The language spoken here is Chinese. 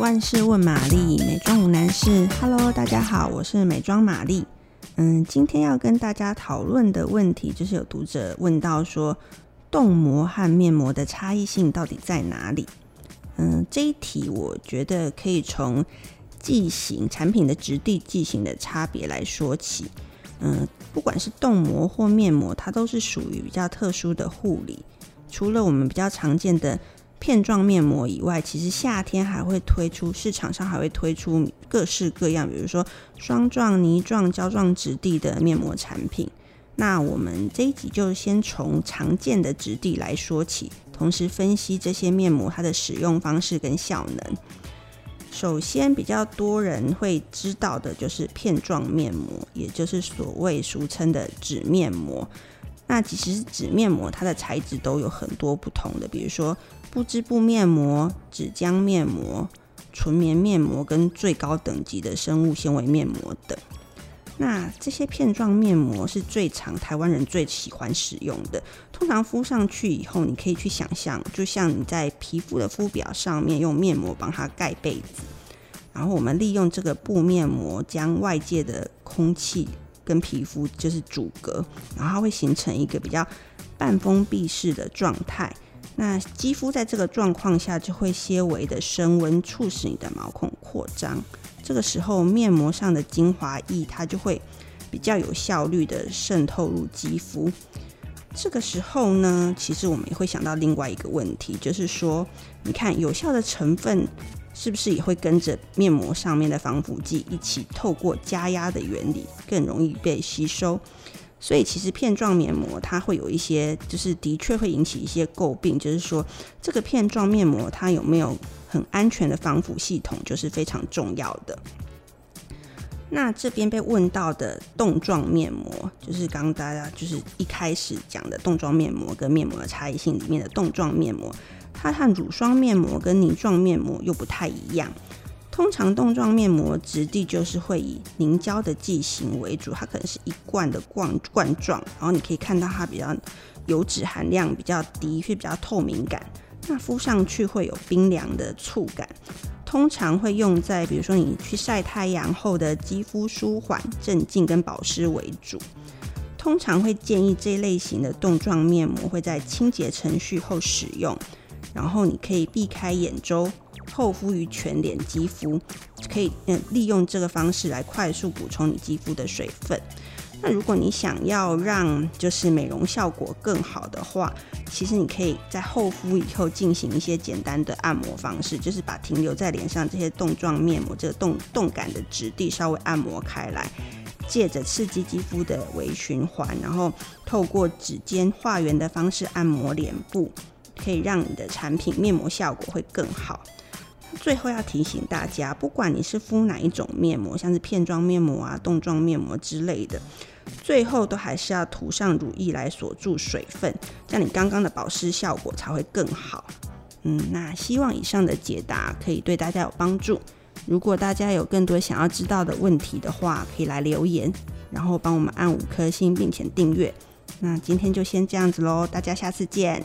万事问玛丽，美妆无难事。Hello，大家好，我是美妆玛丽。嗯，今天要跟大家讨论的问题，就是有读者问到说，冻膜和面膜的差异性到底在哪里？嗯，这一题我觉得可以从剂型、产品的质地、剂型的差别来说起。嗯，不管是冻膜或面膜，它都是属于比较特殊的护理。除了我们比较常见的片状面膜以外，其实夏天还会推出，市场上还会推出各式各样，比如说霜状、泥状、胶状质地的面膜产品。那我们这一集就先从常见的质地来说起，同时分析这些面膜它的使用方式跟效能。首先，比较多人会知道的就是片状面膜，也就是所谓俗称的纸面膜。那其实纸面膜它的材质都有很多不同的，比如说不织布面膜、纸浆面膜、纯棉面膜跟最高等级的生物纤维面膜等。那这些片状面膜是最常台湾人最喜欢使用的。通常敷上去以后，你可以去想象，就像你在皮肤的肤表上面用面膜帮它盖被子，然后我们利用这个布面膜将外界的空气。跟皮肤就是阻隔，然后它会形成一个比较半封闭式的状态。那肌肤在这个状况下就会些微的升温，促使你的毛孔扩张。这个时候，面膜上的精华液它就会比较有效率的渗透入肌肤。这个时候呢，其实我们也会想到另外一个问题，就是说，你看有效的成分。是不是也会跟着面膜上面的防腐剂一起透过加压的原理更容易被吸收？所以其实片状面膜它会有一些，就是的确会引起一些诟病，就是说这个片状面膜它有没有很安全的防腐系统，就是非常重要的。那这边被问到的冻状面膜，就是刚刚大家就是一开始讲的冻状面膜跟面膜的差异性里面的冻状面膜。它和乳霜面膜跟凝状面膜又不太一样。通常冻状面膜质地就是会以凝胶的剂型为主，它可能是一罐的罐罐状，然后你可以看到它比较油脂含量比较低，会比较透明感。那敷上去会有冰凉的触感。通常会用在比如说你去晒太阳后的肌肤舒缓、镇静跟保湿为主。通常会建议这类型的冻状面膜会在清洁程序后使用。然后你可以避开眼周，厚敷于全脸肌肤，可以嗯利用这个方式来快速补充你肌肤的水分。那如果你想要让就是美容效果更好的话，其实你可以在厚敷以后进行一些简单的按摩方式，就是把停留在脸上这些冻状面膜这个冻冻感的质地稍微按摩开来，借着刺激肌肤的微循环，然后透过指尖画圆的方式按摩脸部。可以让你的产品面膜效果会更好。最后要提醒大家，不管你是敷哪一种面膜，像是片状面膜啊、冻状面膜之类的，最后都还是要涂上乳液来锁住水分，这样你刚刚的保湿效果才会更好。嗯，那希望以上的解答可以对大家有帮助。如果大家有更多想要知道的问题的话，可以来留言，然后帮我们按五颗星并且订阅。那今天就先这样子喽，大家下次见。